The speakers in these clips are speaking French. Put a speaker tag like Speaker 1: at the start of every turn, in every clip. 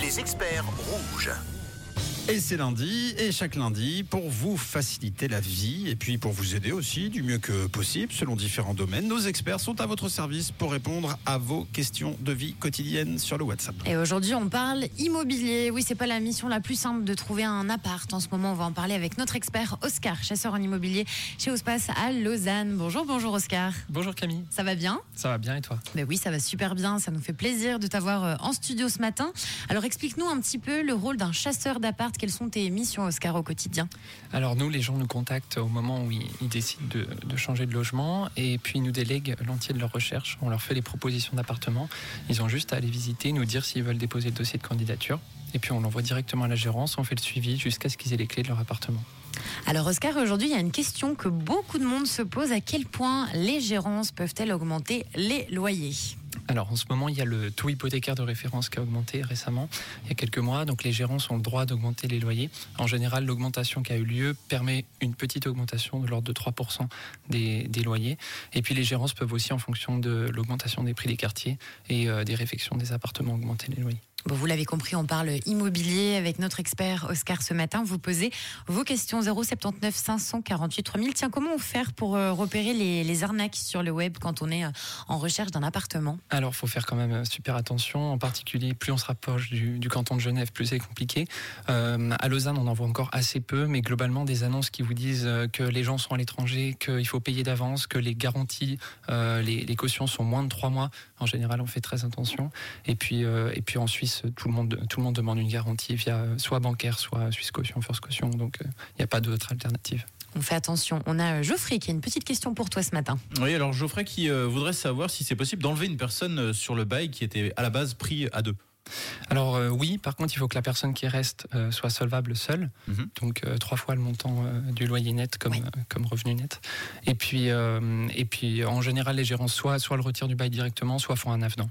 Speaker 1: Les experts rouges.
Speaker 2: Et c'est lundi, et chaque lundi, pour vous faciliter la vie, et puis pour vous aider aussi du mieux que possible, selon différents domaines, nos experts sont à votre service pour répondre à vos questions de vie quotidienne sur le WhatsApp.
Speaker 3: Et aujourd'hui, on parle immobilier. Oui, c'est pas la mission la plus simple de trouver un appart. En ce moment, on va en parler avec notre expert Oscar, chasseur en immobilier chez Ospace à Lausanne. Bonjour, bonjour Oscar.
Speaker 4: Bonjour Camille,
Speaker 3: Ça va bien?
Speaker 4: Ça va bien et toi?
Speaker 3: Ben oui, ça va super bien. Ça nous fait plaisir de t'avoir euh, en studio ce matin. Alors, explique-nous un petit peu le rôle d'un chasseur d'appart. Quelles sont tes missions, Oscar, au quotidien?
Speaker 4: Alors nous, les gens nous contactent au moment où ils, ils décident de, de changer de logement et puis ils nous délèguent l'entier de leur recherche. On leur fait des propositions d'appartements. Ils ont juste à aller visiter, nous dire s'ils veulent déposer le dossier de candidature. Et puis on l'envoie directement à la gérance, on fait le suivi jusqu'à ce qu'ils aient les clés de leur appartement.
Speaker 3: Alors, Oscar, aujourd'hui, il y a une question que beaucoup de monde se pose. À quel point les gérances peuvent-elles augmenter les loyers?
Speaker 4: Alors en ce moment, il y a le taux hypothécaire de référence qui a augmenté récemment, il y a quelques mois. Donc les gérances ont le droit d'augmenter les loyers. En général, l'augmentation qui a eu lieu permet une petite augmentation de l'ordre de 3% des, des loyers. Et puis les gérances peuvent aussi, en fonction de l'augmentation des prix des quartiers et euh, des réfections des appartements, augmenter les loyers.
Speaker 3: Vous l'avez compris, on parle immobilier avec notre expert Oscar ce matin. Vous posez vos questions 079 548 3000. Tiens, comment faire pour euh, repérer les, arnaques sur le web quand on est euh, en recherche d'un appartement?
Speaker 4: Alors, faut faire quand même euh, super attention. En particulier, plus on se rapproche du, canton de Genève, plus c'est compliqué. À Lausanne, on en voit encore assez peu, mais globalement, des annonces qui vous disent que les gens sont à l'étranger, qu'il faut payer d'avance, que les garanties, les, cautions sont moins de trois mois. En général, on fait très attention. Et puis, et puis en Suisse, tout le monde, tout le monde demande une garantie via soit bancaire, soit Suisse Caution, First Caution. Donc, euh, il n'y a pas d'autre alternative.
Speaker 3: On fait attention. On a euh, Geoffrey qui a une petite question pour toi ce matin.
Speaker 5: Oui, alors Geoffrey qui euh, voudrait savoir si c'est possible d'enlever une personne sur le bail qui était à la base pris à deux.
Speaker 4: Alors euh, oui, par contre, il faut que la personne qui reste euh, soit solvable seule,
Speaker 5: Mhm.
Speaker 4: donc euh, trois fois le montant euh, du loyer net comme,
Speaker 3: Oui.
Speaker 4: euh, comme revenu net. Et puis, euh, et puis en général, les gérants soit, soit le retirent du bail directement, soit font un avenant.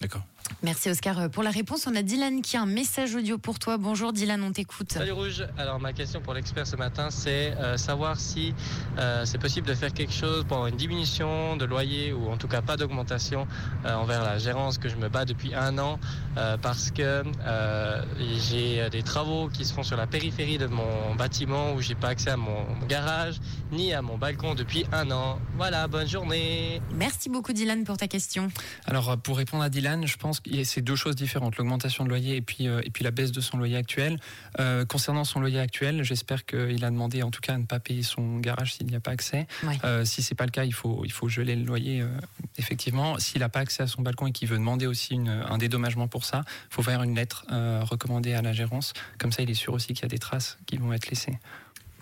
Speaker 5: D'accord.
Speaker 3: Merci Oscar euh, pour la réponse. On a Dylan qui a un message audio pour toi. Bonjour Dylan, on t'écoute.
Speaker 6: Salut Rouge, alors ma question pour l'expert ce matin c'est euh, savoir si euh, c'est possible de faire quelque chose pour avoir une diminution de loyer ou en tout cas pas d'augmentation euh, envers la gérance que je me bats depuis un an euh, parce que euh, j'ai des travaux qui se font sur la périphérie de mon bâtiment où j'ai pas accès à mon garage ni à mon balcon depuis un an. Voilà, bonne journée
Speaker 3: Merci beaucoup Dylan pour ta question.
Speaker 4: Alors pour répondre à Dylan, je pense que c'est deux choses différentes, l'augmentation de loyer et puis, euh, et puis la baisse de son loyer actuel. Euh, concernant son loyer actuel, j'espère qu'il a demandé en tout cas à ne pas payer son garage s'il n'y a pas accès.
Speaker 3: Ouais.
Speaker 4: Euh, si c'est pas le cas, il faut, il faut geler le loyer euh, effectivement. S'il n'a pas accès à son balcon et qu'il veut demander aussi une, un dédommagement pour ça, il faut faire une lettre recommandée à la gérance. Comme ça, il est sûr aussi qu'il y a des traces qui vont être laissées.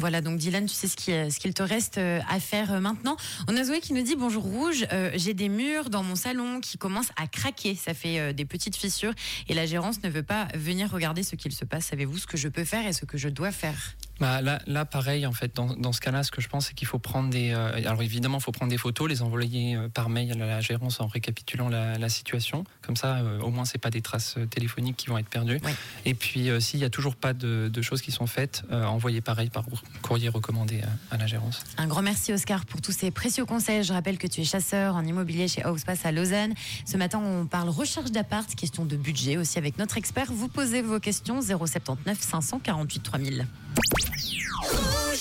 Speaker 3: Voilà, donc Dylan, tu sais ce ce qu'il te reste euh, à faire euh, maintenant. On a Zoé qui nous dit Bonjour Rouge, euh, j'ai des murs dans mon salon qui commencent à craquer. Ça fait euh, des petites fissures et la gérance ne veut pas venir regarder ce qu'il se passe. Savez-vous ce que je peux faire et ce que je dois faire?
Speaker 4: Bah, là, là, pareil, en fait, dans, dans ce cas-là, ce que je pense, c'est qu'il faut prendre des. euh, alors évidemment, il faut prendre des photos, les envoyer euh, par mail à la gérance en récapitulant la, la situation. Comme ça, euh, au moins, c'est pas des traces téléphoniques qui vont être perdues. Et puis, s'il y a toujours pas de, de choses qui sont faites, envoyez pareil par courrier recommandé à, à la gérance.
Speaker 3: Un grand merci Oscar pour tous ces précieux conseils. Je rappelle que tu es chasseur en immobilier chez Housepass à Lausanne. Ce matin, on parle recherche d'appart, question de budget aussi avec notre expert. Vous posez vos questions 079 548 3000. Yeah.